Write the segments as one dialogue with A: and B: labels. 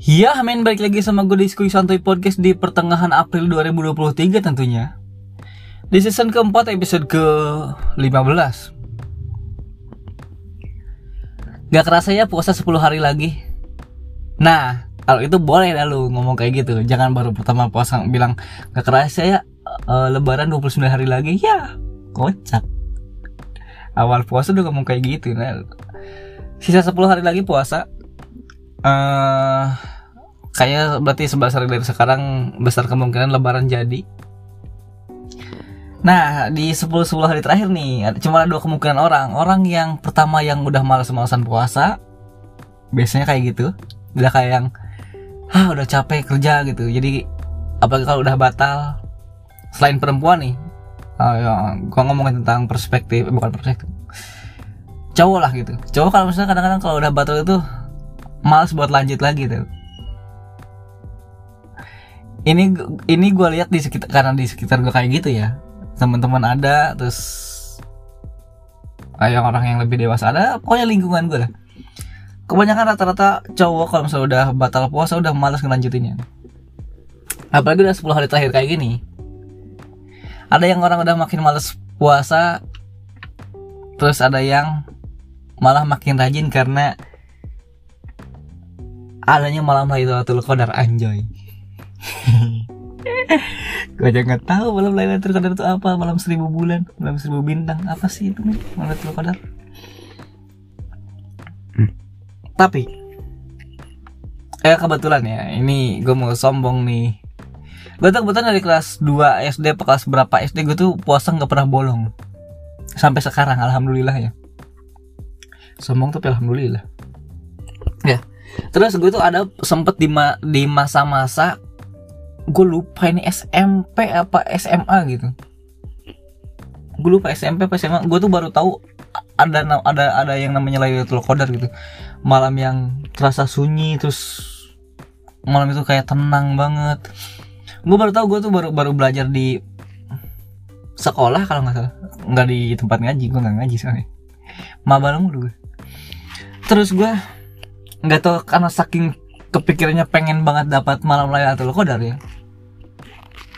A: Ya, main balik lagi sama gue di Skuy Santuy Podcast di pertengahan April 2023 tentunya. Di season keempat episode ke-15. Gak kerasa ya puasa 10 hari lagi. Nah, kalau itu boleh dah lu ngomong kayak gitu. Jangan baru pertama puasa bilang gak kerasa ya uh, lebaran 29 hari lagi. Ya, kocak. Awal puasa udah ngomong kayak gitu. Nah, sisa 10 hari lagi puasa uh, kayaknya berarti 11 hari dari sekarang besar kemungkinan lebaran jadi Nah, di 10-10 hari terakhir nih, cuma ada dua kemungkinan orang. Orang yang pertama yang udah malas-malasan puasa, biasanya kayak gitu. Udah kayak yang, ah udah capek kerja gitu. Jadi, apalagi kalau udah batal, selain perempuan nih, uh, ya, gua ngomongin tentang perspektif, bukan perspektif, cowok lah gitu. Cowok kalau misalnya kadang-kadang kalau udah batal itu, males buat lanjut lagi tuh. Ini ini gue lihat di sekitar karena di sekitar gue kayak gitu ya. Teman-teman ada terus yang orang yang lebih dewasa ada pokoknya lingkungan gue lah. Kebanyakan rata-rata cowok kalau misalnya udah batal puasa udah malas ngelanjutinnya. Apalagi udah 10 hari terakhir kayak gini. Ada yang orang udah makin males puasa terus ada yang malah makin rajin karena adanya malam Lailatul Qadar anjoy. Gue aja nggak tahu malam Lailatul Qadar itu apa malam seribu bulan malam seribu bintang apa sih itu nih malam Lailatul Qadar. Hmm. tapi eh kebetulan ya ini gue mau sombong nih. Gue tuh kebetulan dari kelas 2 SD ke kelas berapa SD gue tuh puasa nggak pernah bolong. Sampai sekarang alhamdulillah ya. Sombong tapi alhamdulillah terus gue tuh ada sempet di ma di masa-masa gue lupa ini SMP apa SMA gitu. Gue lupa SMP apa SMA gue tuh baru tahu ada ada ada yang namanya Lailatul Qadar gitu. Malam yang terasa sunyi terus malam itu kayak tenang banget. Gue baru tahu gue tuh baru baru belajar di sekolah kalau nggak salah. Nggak di tempat ngaji gue nggak ngaji soalnya. Mulu gue terus gue nggak tahu karena saking kepikirannya pengen banget dapat malam Lailatul Qadar ya.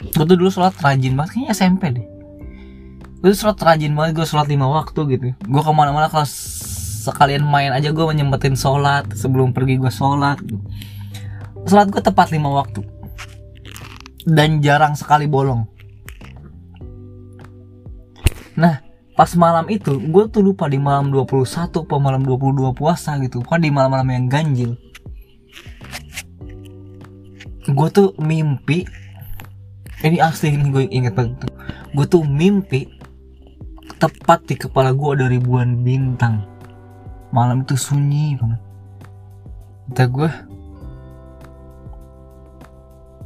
A: Gue tuh dulu sholat rajin banget kayaknya SMP deh. Gue tuh sholat rajin banget gue sholat lima waktu gitu. Gue ke mana-mana kalau sekalian main aja gue menyempetin sholat sebelum pergi gue sholat gitu. sholat gue tepat lima waktu. Dan jarang sekali bolong. Nah pas malam itu gue tuh lupa di malam 21 atau malam 22 puasa gitu. Kan di malam-malam yang ganjil. Gue tuh mimpi ini asli ini gue inget banget gue tuh mimpi tepat di kepala gue ada ribuan bintang. Malam itu sunyi banget. Kata gue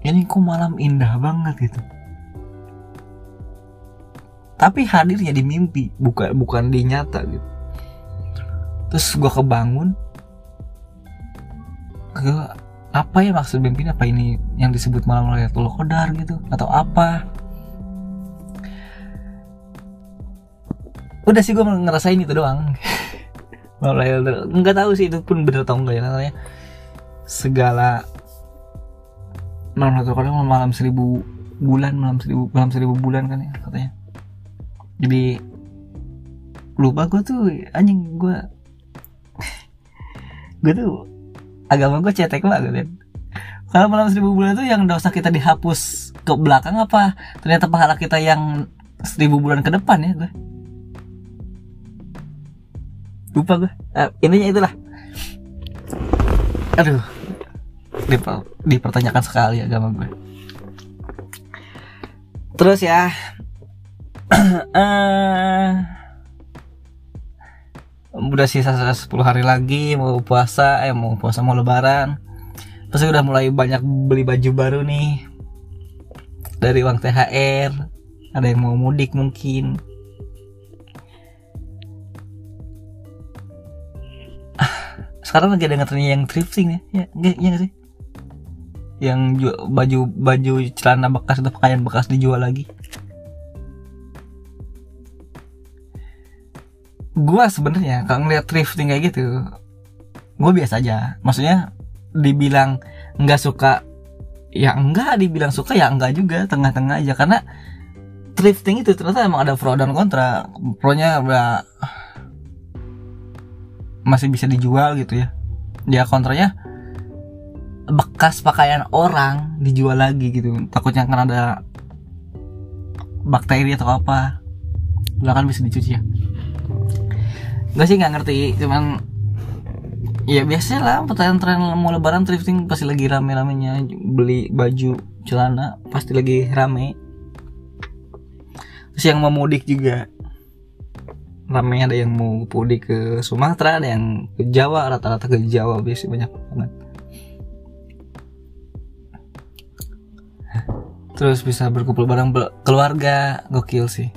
A: ini kok malam indah banget gitu tapi hadirnya di mimpi bukan bukan di nyata gitu. Terus gue kebangun gue apa ya maksud mimpi apa ini yang disebut malam Lailatul Qadar gitu? Atau apa? Udah sih gue ngerasain itu doang. Malam Lailatul nggak tahu sih itu pun bener atau enggak ya katanya segala malam Lailatul Qadar malam seribu bulan malam seribu malam seribu bulan kan ya katanya jadi lupa gue tuh anjing gue gue tuh agama gue cetek banget kan kalau malam seribu bulan itu yang dosa kita dihapus ke belakang apa? Ternyata pahala kita yang seribu bulan ke depan ya gue lupa gue uh, intinya itulah. Aduh diper, dipertanyakan sekali agama gue terus ya uh, udah sisa 10 hari lagi mau puasa eh mau puasa mau lebaran. Terus udah mulai banyak beli baju baru nih. Dari uang THR ada yang mau mudik mungkin. Ah, sekarang lagi ada ngetrennya yang thrifting ya. Ya enggak ya gak sih? Yang baju baju celana bekas atau pakaian bekas dijual lagi gue sebenarnya kalau ngeliat thrifting kayak gitu. Gue biasa aja. Maksudnya dibilang nggak suka ya enggak dibilang suka ya enggak juga. Tengah-tengah aja. Karena thrifting itu ternyata emang ada pro dan kontra. Pro nya udah masih bisa dijual gitu ya. Ya kontranya bekas pakaian orang dijual lagi gitu. Takutnya kan ada bakteri atau apa kan bisa dicuci ya Gak sih nggak ngerti. Cuman ya biasa lah pertanyaan tren mau lebaran thrifting pasti lagi rame-ramenya. Beli baju celana pasti lagi rame. Terus yang mau mudik juga. Rame ada yang mau mudik ke Sumatera ada yang ke Jawa rata-rata ke Jawa biasanya banyak banget. Terus bisa berkumpul bareng keluarga gokil sih.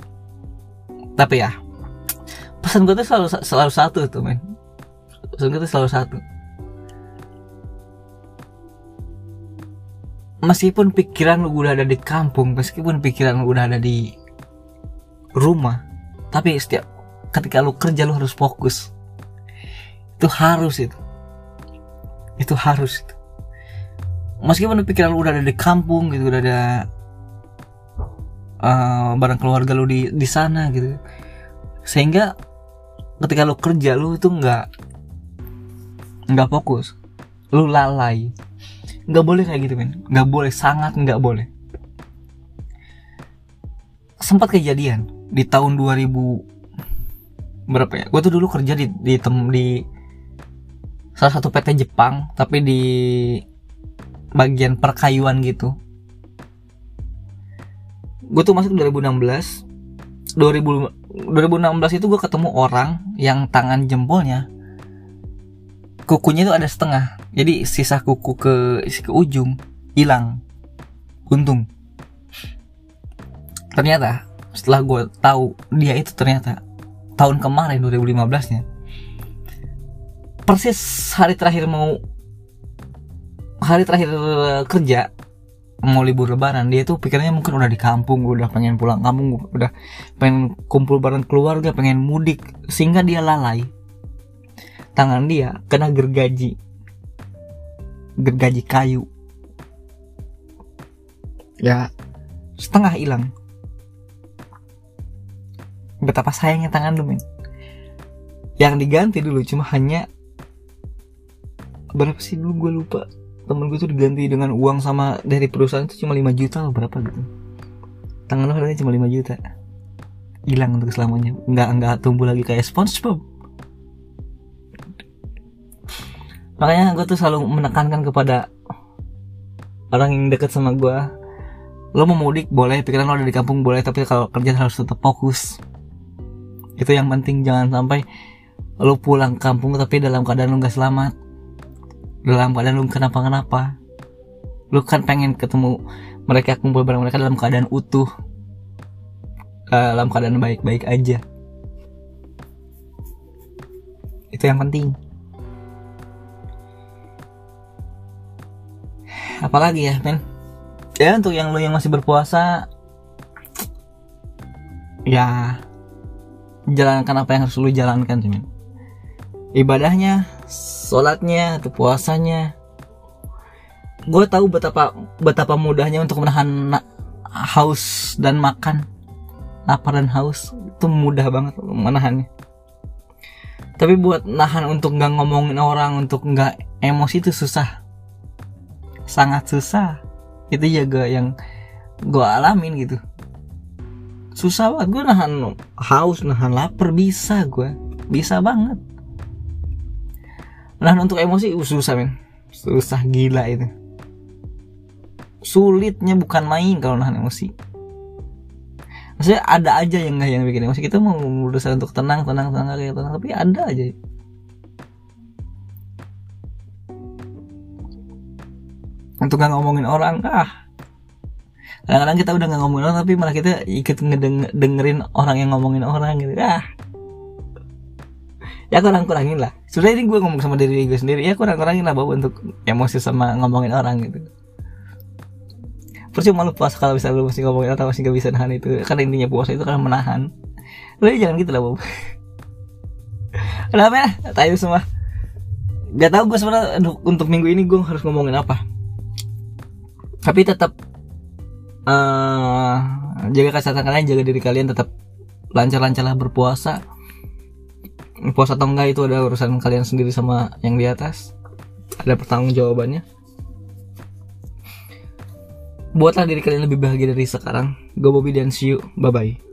A: Tapi ya pesan gue tuh selalu selalu satu tuh men. Pesan gue tuh selalu satu. Meskipun pikiran lu udah ada di kampung meskipun pikiran lu udah ada di rumah tapi setiap ketika lu kerja lu harus fokus. Itu harus itu. Itu harus itu. Meskipun pikiran lu udah ada di kampung gitu udah ada uh, barang keluarga lu di di sana gitu. Sehingga ketika lu kerja lu itu nggak nggak fokus. Lu lalai. Nggak boleh kayak gitu men. Nggak boleh sangat nggak boleh. Sempat kejadian di tahun 2000 berapa ya? Gue tuh dulu kerja di di tem di salah satu PT Jepang tapi di bagian perkayuan gitu. Gue tuh masuk 2016 2000 2016 itu gue ketemu orang yang tangan jempolnya kukunya itu ada setengah. Jadi sisa kuku ke ke ujung hilang. Untung. Ternyata setelah gue tahu dia itu ternyata tahun kemarin 2015 nya persis hari terakhir mau hari terakhir kerja mau libur lebaran dia tuh pikirnya mungkin udah di kampung udah pengen pulang kampung udah pengen kumpul bareng keluarga pengen mudik sehingga dia lalai. Tangan dia kena gergaji. Gergaji kayu. Ya. Setengah hilang. Betapa sayangnya tangan lu men. Yang diganti dulu cuma hanya berapa sih dulu gue lupa temen gue tuh diganti dengan uang sama dari perusahaan itu cuma 5 juta atau berapa gitu. Tangan lo harganya cuma 5 juta. Hilang untuk selamanya. Nggak nggak tumbuh lagi kayak SpongeBob. Makanya gue tuh selalu menekankan kepada orang yang deket sama gue lo mau mudik boleh pikiran lo ada di kampung boleh tapi kalau kerja harus tetap fokus. Itu yang penting jangan sampai lo pulang kampung tapi dalam keadaan lo gak selamat dalam keadaan lu kenapa-kenapa. Lu kan pengen ketemu mereka kumpul bareng mereka dalam keadaan utuh. Dalam keadaan baik-baik aja. Itu yang penting. Apalagi ya men ya untuk yang lu yang masih berpuasa ya jalankan apa yang harus lu jalankan cuman ibadahnya sholatnya atau puasanya. Gue tahu betapa betapa mudahnya untuk menahan haus dan makan. Lapar dan haus itu mudah banget menahannya. Tapi buat nahan untuk nggak ngomongin orang untuk nggak emosi itu susah. Sangat susah. Itu juga yang gue alamin gitu. Susah banget. Gue nahan haus nahan lapar bisa gue bisa banget Nah untuk emosi uh, susah men Susah gila itu. Sulitnya bukan main kalau nahan emosi. Maksudnya ada aja yang nggak yang bikin emosi. Kita mau berusaha untuk tenang, tenang, tenang, kayak tenang Tapi ada aja. Untuk nggak ngomongin orang Ah. Kadang-kadang kita udah nggak ngomongin orang tapi malah kita ikut ngedengerin orang yang ngomongin orang gitu ah ya kurang kurangin lah. Sebenarnya ini gue ngomong sama diri gue sendiri. Ya kurang kurangin lah bawa untuk emosi sama ngomongin orang gitu. Percuma lu puasa kalau bisa lu masih ngomongin orang masih gak bisa nahan itu. Karena intinya puasa itu karena menahan. Lu jangan gitu lah Bob. Kenapa ya? Tahu semua. Gak tau gue sebenarnya untuk minggu ini gue harus ngomongin apa. Tapi tetap eh jaga kesehatan kalian jaga diri kalian tetap lancar-lancarlah berpuasa puasa atau enggak itu ada urusan kalian sendiri sama yang di atas. Ada pertanggung jawabannya buatlah diri kalian lebih bahagia dari sekarang. Go Bobby dan see you. Bye bye